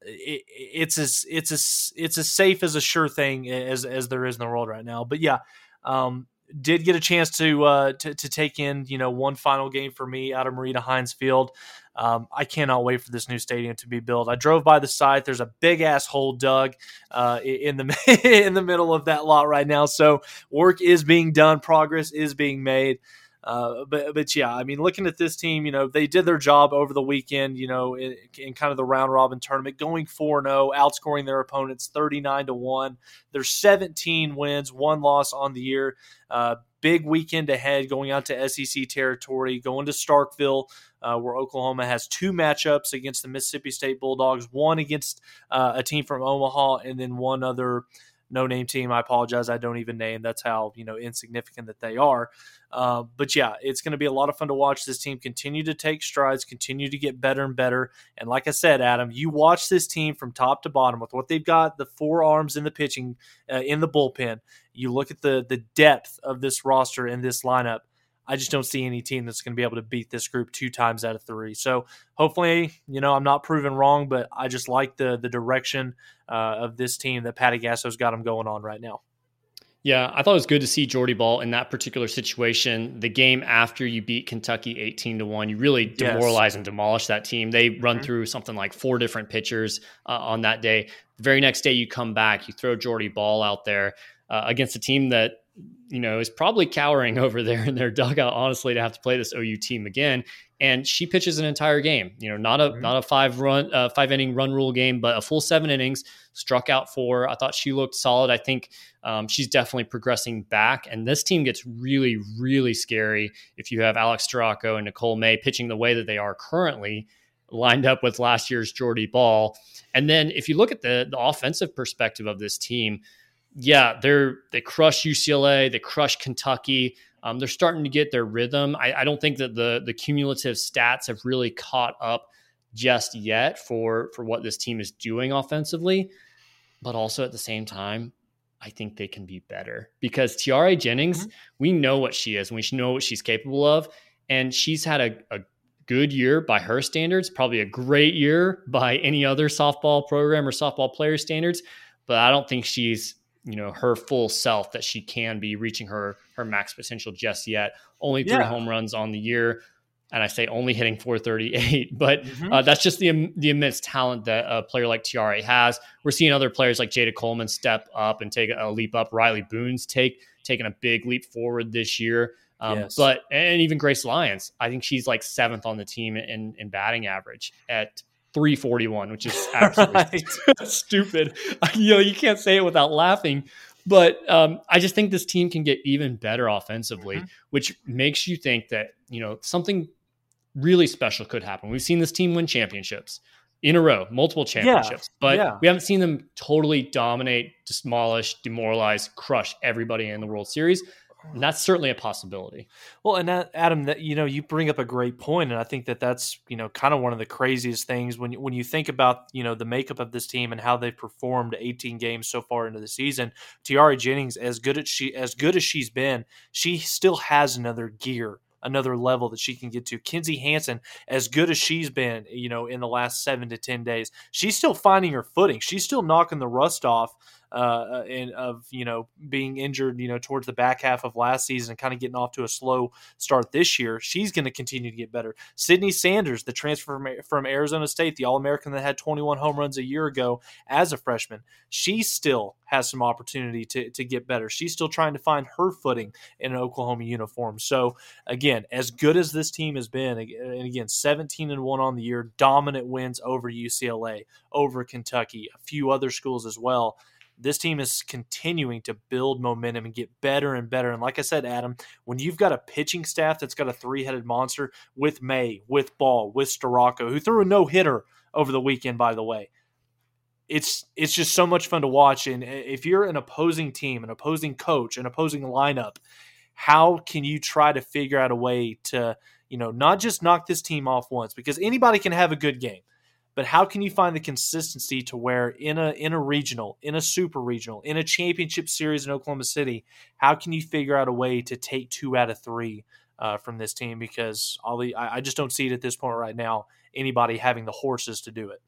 It, it's as it's as it's as safe as a sure thing as as there is in the world right now. But yeah, um, did get a chance to, uh, to to take in you know one final game for me out of Marita Hynes Field. Um, I cannot wait for this new stadium to be built. I drove by the site. There's a big ass hole dug uh, in the in the middle of that lot right now. So work is being done. Progress is being made. Uh, but but yeah, I mean, looking at this team, you know, they did their job over the weekend. You know, in, in kind of the round robin tournament, going four 0 outscoring their opponents thirty nine to one. They're seventeen wins, one loss on the year. Uh, big weekend ahead, going out to SEC territory, going to Starkville. Uh, where Oklahoma has two matchups against the Mississippi State Bulldogs, one against uh, a team from Omaha, and then one other no name team. I apologize, I don't even name. That's how you know insignificant that they are. Uh, but yeah, it's going to be a lot of fun to watch this team continue to take strides, continue to get better and better. And like I said, Adam, you watch this team from top to bottom with what they've got, the four arms in the pitching, uh, in the bullpen. You look at the the depth of this roster and this lineup. I just don't see any team that's going to be able to beat this group two times out of three. So hopefully, you know, I'm not proven wrong, but I just like the the direction uh, of this team that Patty Gasso's got them going on right now. Yeah, I thought it was good to see Jordy Bahl in that particular situation. The game after you beat Kentucky 18 to 1, you really demoralize yes. and demolish that team. They run mm-hmm. through something like four different pitchers uh, on that day. The very next day, you come back, you throw Jordy Bahl out there uh, against a team that you know, is probably cowering over there in their dugout, honestly, to have to play this OU team again. And she pitches an entire game. You know, not a mm-hmm. not a five run, uh, five inning run rule game, but a full seven innings. Struck out four. I thought she looked solid. I think um, she's definitely progressing back. And this team gets really, really scary if you have Alex Storako and Nicole May pitching the way that they are currently lined up with last year's Jordy Bahl. And then if you look at the the offensive perspective of this team, yeah, they're they crush UCLA, they crush Kentucky. Um, they're starting to get their rhythm. I, I, don't think that the the cumulative stats have really caught up just yet for for what this team is doing offensively, but also at the same time, I think they can be better because Tiare Jennings, mm-hmm. we know what she is, and we know what she's capable of, and she's had a, a good year by her standards, probably a great year by any other softball program or softball player standards, but I don't think she's you know her full self that she can be reaching her her max potential just yet. Only three yeah. home runs on the year, and I say only hitting 438, but mm-hmm. uh, that's just the the immense talent that a player like Tiare has. We're seeing other players like Jayda Coleman step up and take a leap up. Rylie Boone's take taking a big leap forward this year. Um, yes. But and even Grace Lyons, I think she's like seventh on the team in in batting average at 341, which is absolutely stupid. You know, you can't say it without laughing. But um, I just think this team can get even better offensively, mm-hmm. which makes you think that, you know, something really special could happen. We've seen this team win championships in a row, multiple championships, yeah, but yeah. we haven't seen them totally dominate, demolish, demoralize, crush everybody in the World Series. And that's certainly a possibility. Well, and that, Adam, that you know, you bring up a great point, and I think that that's you know kind of one of the craziest things when you, when you think about you know the makeup of this team and how they've performed 18 games so far into the season. Tiare Jennings, as good as she as good as she's been, she still has another gear another level that she can get to. Kinzie Hansen, as good as she's been, you know, in the last seven to ten days, she's still finding her footing. She's still knocking the rust off uh, and of you know being injured, you know, towards the back half of last season, and kind of getting off to a slow start this year. She's going to continue to get better. Cydney Sanders, the transfer from, from Arizona State, the All American that had 21 home runs a year ago as a freshman, she still has some opportunity to to get better. She's still trying to find her footing in an Oklahoma uniform. So again, as good as this team has been, and again, 17 and one on the year, dominant wins over UCLA, over Kentucky, a few other schools as well this team is continuing to build momentum and get better and better. And like I said, Adam, when you've got a pitching staff that's got a three headed monster with May, with Bahl, with Storako, who threw a no hitter over the weekend, by the way. It's it's just so much fun to watch. And if you're an opposing team, an opposing coach, an opposing lineup, how can you try to figure out a way to, you know, not just knock this team off once because anybody can have a good game but how can you find the consistency to where in a in a regional, in a super regional, in a championship series in Oklahoma City, how can you figure out a way to take two out of three uh, from this team? Because Ollie, I, I just don't see it at this point right now. Anybody having the horses to do it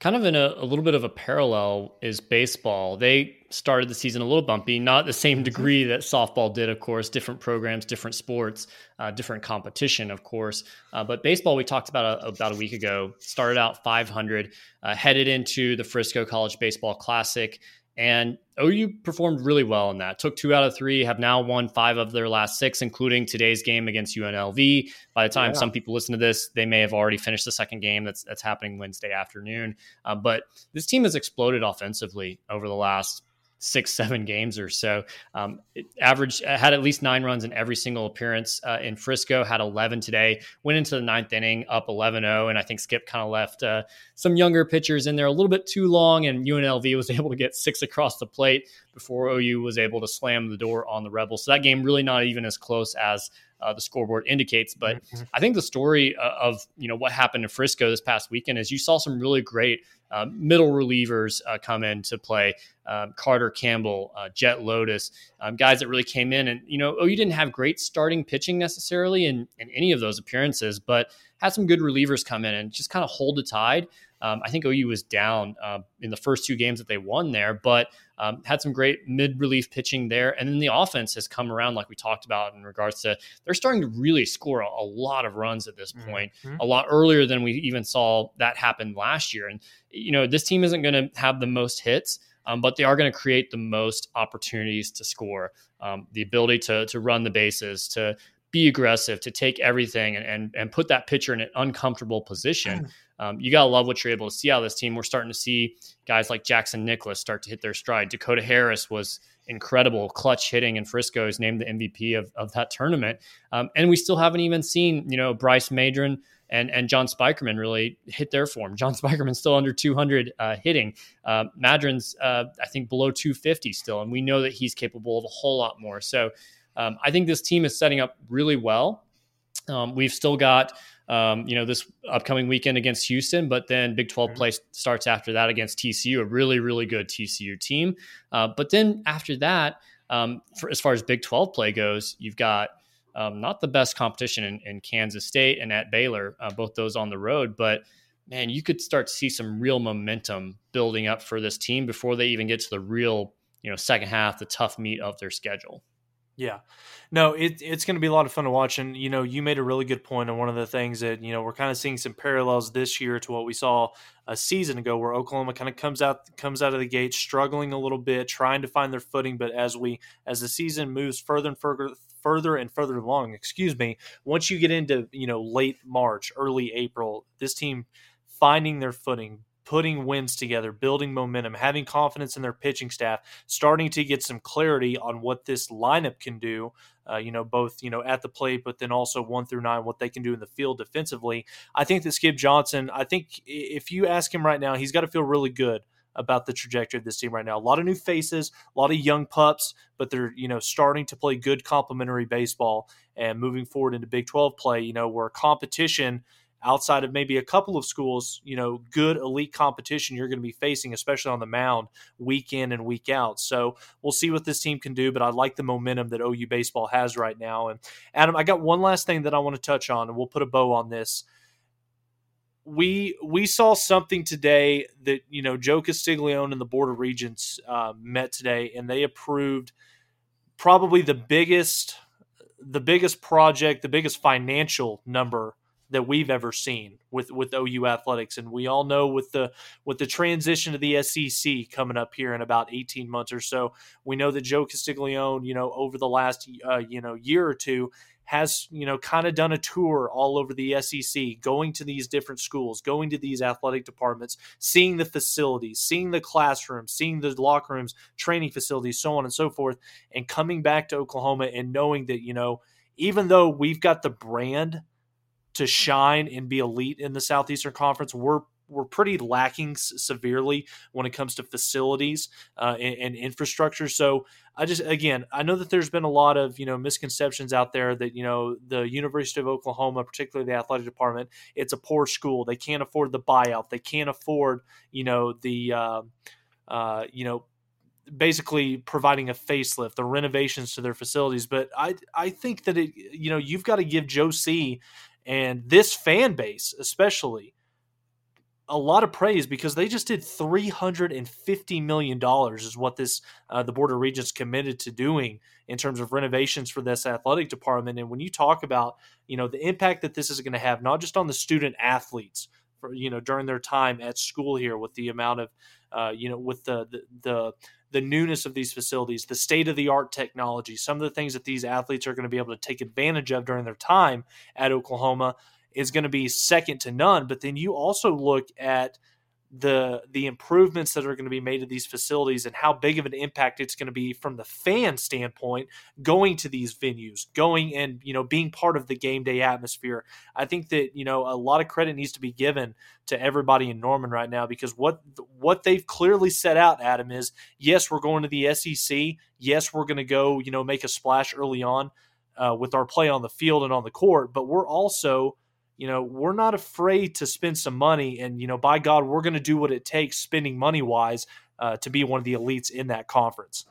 kind of in a, a, little bit of a parallel is baseball. They started the season a little bumpy, not the same mm-hmm. degree that softball did, of course, different programs, different sports, uh, different competition, of course. Uh, but baseball, we talked about a, about a week ago, started out 500, uh, headed into the Frisco College Baseball Classic. And OU performed really well in that. Took two out of three, have now won five of their last six, including today's game against UNLV. By the time yeah. some people listen to this, they may have already finished the second game that's that's happening Wednesday afternoon. Uh, but this team has exploded offensively over the last six, seven games or so. Um, average uh, had at least nine runs in every single appearance uh, in Frisco, had 11 today, went into the ninth inning up 11 0. And I think Skip kind of left uh, some younger pitchers in there a little bit too long. And UNLV was able to get six across the plate before OU was able to slam the door on the Rebels. So that game really not even as close as uh, the scoreboard indicates. But mm-hmm. I think the story uh, of you know what happened in Frisco this past weekend is you saw some really great uh, middle relievers uh, come in to play. Um, Carter Campbell, uh, Jett Lodes, um, guys that really came in, and you know, oh, you didn't have great starting pitching necessarily in in any of those appearances, but had some good relievers come in and just kind of hold the tide. Um, I think OU was down uh, in the first two games that they won there, but um, had some great mid relief pitching there. And then the offense has come around, like we talked about, in regards to they're starting to really score a, a lot of runs at this mm-hmm. point, mm-hmm. a lot earlier than we even saw that happen last year. And, you know, this team isn't going to have the most hits. Um, but they are going to create the most opportunities to score. Um, the ability to to run the bases, to be aggressive, to take everything and and, and put that pitcher in an uncomfortable position. Um, you got to love what you're able to see out of this team. We're starting to see guys like Jackson Nicklaus start to hit their stride. Dakota Harris was incredible, clutch hitting, and Frisco is named the MVP of, of that tournament. Um, and we still haven't even seen, you know, Bryce Madron and and John Spikerman really hit their form. John Spikerman's still under 200 uh, hitting. Uh, Madron's, uh, I think, below 250 still, and we know that he's capable of a whole lot more. So um, I think this team is setting up really well. Um, we've still got um, you know, this upcoming weekend against Houston, but then Big 12 play starts after that against TCU, a really, really good TCU team. Uh, but then after that, um, for, as far as Big 12 play goes, you've got um, not the best competition in, in, Kansas State and at Baylor, uh, both those on the road, but man, you could start to see some real momentum building up for this team before they even get to the real, you know, second half, the tough meat of their schedule. Yeah. No, it, it's going to be a lot of fun to watch. And, you know, you made a really good point on one of the things that, you know, we're kind of seeing some parallels this year to what we saw a season ago where Oklahoma kind of comes out comes out of the gate struggling a little bit, trying to find their footing. But as we as the season moves further and further further and further along, excuse me, once you get into, you know, late March, early April, this team finding their footing, putting wins together, building momentum, having confidence in their pitching staff, starting to get some clarity on what this lineup can do. Uh, you know, both you know at the plate, but then also one through nine, what they can do in the field defensively. I think that Skip Johnson. I think if you ask him right now, he's got to feel really good about the trajectory of this team right now. A lot of new faces, a lot of young pups, but they're you know starting to play good complementary baseball and moving forward into Big 12 play. You know, where competition outside of maybe a couple of schools, you know, good elite competition you're going to be facing, especially on the mound week in and week out. So we'll see what this team can do, but I like the momentum that OU baseball has right now. And Adam, I got one last thing that I want to touch on, and we'll put a bow on this. we we saw something today that you know Joe Castiglione and the Board of Regents uh, met today, and they approved probably the biggest the biggest project, the biggest financial number that we've ever seen with with OU athletics, and we all know with the with the transition to the SEC coming up here in about eighteen months or so, we know that Joe Castiglione, you know, over the last uh, you know year or two, has you know kind of done a tour all over the SEC, going to these different schools, going to these athletic departments, seeing the facilities, seeing the classrooms, seeing the locker rooms, training facilities, so on and so forth, and coming back to Oklahoma and knowing that you know even though we've got the brand to shine and be elite in the Southeastern Conference, we're we're pretty lacking severely when it comes to facilities uh, and, and, infrastructure. So I just again I know that there's been a lot of you know misconceptions out there that you know the University of Oklahoma, particularly the athletic department, it's a poor school. They can't afford the buyout. They can't afford you know the uh, uh, you know basically providing a facelift, the renovations to their facilities. But I I think that it you know you've got to give Joe C and this fan base especially a lot of praise because they just did 350 million dollars is what this uh, the board of regents committed to doing in terms of renovations for this athletic department. And when you talk about you know the impact that this is going to have not just on the student athletes for you know during their time at school here with the amount of uh, you know with the, the the the newness of these facilities, the state of the art technology, some of the things that these athletes are going to be able to take advantage of during their time at Oklahoma is going to be second to none. But then you also look at the the improvements that are going to be made to these facilities and how big of an impact it's going to be from the fan standpoint going to these venues going and you know being part of the game day atmosphere. I think that you know a lot of credit needs to be given to everybody in norman right now because what what they've clearly set out adam is yes we're going to the sec yes we're going to go you know make a splash early on uh, with our play on the field and on the court but we're also you know, we're not afraid to spend some money. And, you know, by God, we're going to do what it takes spending money wise uh, to be one of the elites in that conference.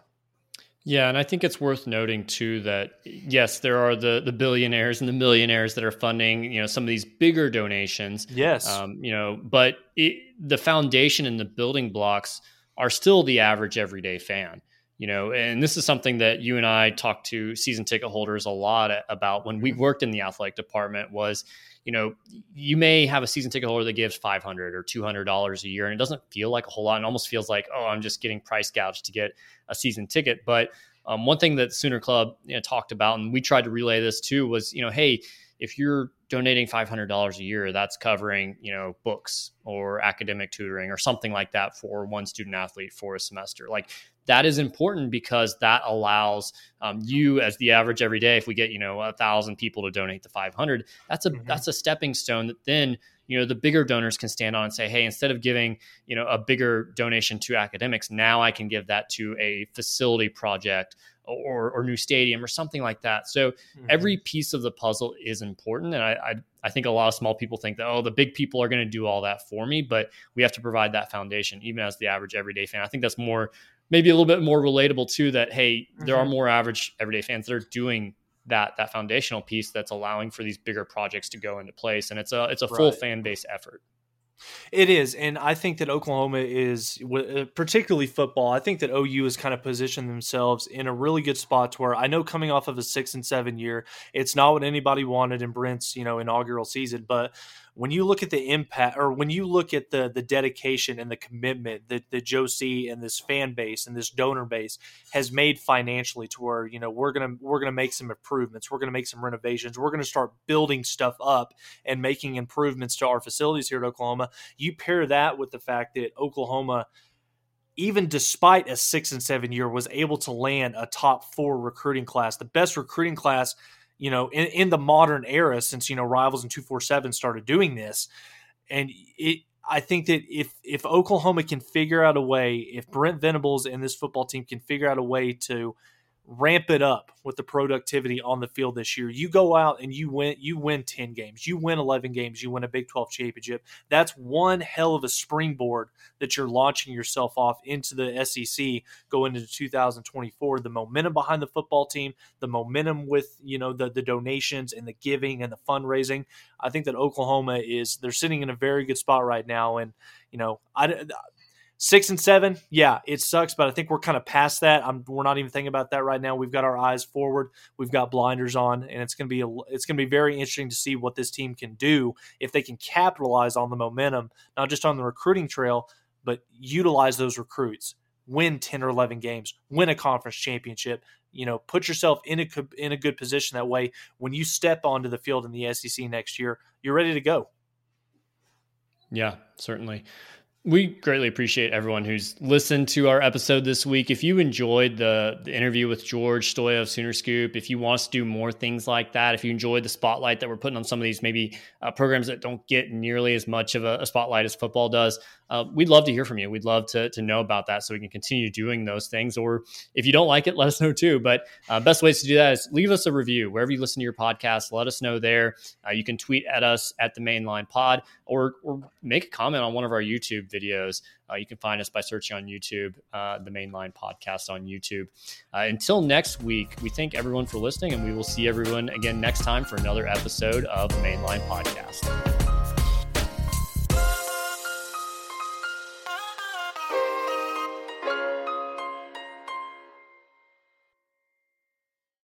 Yeah, and I think it's worth noting too that yes, there are the the billionaires and the millionaires that are funding you know some of these bigger donations. Yes, um, you know, but it, the foundation and the building blocks are still the average everyday fan. You know, and this is something that you and I talked to season ticket holders a lot about when we worked in the athletic department. Was you know, you may have a season ticket holder that gives 500 or $200 a year and it doesn't feel like a whole lot. It almost feels like, oh, I'm just getting price gouged to get a season ticket. But um, one thing that Sooner Club you know, talked about, and we tried to relay this too, was, you know, hey, if you're donating $500 a year, that's covering, you know, books or academic tutoring or something like that for one student athlete for a semester. Like that is important because that allows um, you as the average every day if we get you know a thousand people to donate the 500 that's a mm-hmm. that's a stepping stone that then you know the bigger donors can stand on and say hey instead of giving you know a bigger donation to academics now i can give that to a facility project or, or new stadium or something like that so mm-hmm. every piece of the puzzle is important and I, I, I think a lot of small people think that oh the big people are going to do all that for me but we have to provide that foundation even as the average everyday fan i think that's more maybe a little bit more relatable too that hey mm-hmm. there are mm-hmm. more average everyday fans that are doing that that foundational piece that's allowing for these bigger projects to go into place and it's a it's a full right. fan base effort it is, and I think that Oklahoma is, uh, particularly football. I think that OU has kind of positioned themselves in a really good spot to where I know coming off of a six and seven year, it's not what anybody wanted in Brent's you know inaugural season, but when you look at the impact or when you look at the the dedication and the commitment that, Joe C and this fan base and this donor base has made financially to where, you know, we're gonna we're gonna make some improvements, we're gonna make some renovations, we're gonna start building stuff up and making improvements to our facilities here at Oklahoma. You pair that with the fact that Oklahoma even despite a six and seven year, was able to land a top four recruiting class, the best recruiting class you know, in, in the modern era since, you know, Rivals and 247 started doing this. And it, I think that if if Oklahoma can figure out a way, if Brent Venables and this football team can figure out a way to ramp it up with the productivity on the field this year. You go out and you win you win 10 games, you win 11 games, you win a Big 12 championship. That's one hell of a springboard that you're launching yourself off into the SEC going into 2024. The momentum behind the football team, the momentum with, you know, the the donations and the giving and the fundraising. I think that Oklahoma is they're sitting in a very good spot right now and, you know, I Six and seven, yeah, it sucks, but I think we're kind of past that. I'm, we're not even thinking about that right now. We've got our eyes forward, we've got blinders on, and it's going to be a, it's going to be very interesting to see what this team can do if they can capitalize on the momentum, not just on the recruiting trail, but utilize those recruits, win ten or eleven games, win a conference championship. You know, put yourself in a in a good position that way. When you step onto the field in the SEC next year, you're ready to go. Yeah, certainly. We greatly appreciate everyone who's listened to our episode this week. If you enjoyed the, the interview with George Stoia of Sooner Scoop, if you want us to do more things like that, if you enjoyed the spotlight that we're putting on some of these maybe uh, programs that don't get nearly as much of a, a spotlight as football does, uh, we'd love to hear from you. We'd love to, to know about that so we can continue doing those things. Or if you don't like it, let us know too. But uh, best ways to do that is leave us a review wherever you listen to your podcast. Let us know there. Uh, you can tweet at us at the Mainline Pod or, or make a comment on one of our YouTube videos. Uh, you can find us by searching on YouTube, uh, the Mainline Podcast on YouTube. Uh, until next week, we thank everyone for listening, and we will see everyone again next time for another episode of the Mainline Podcast.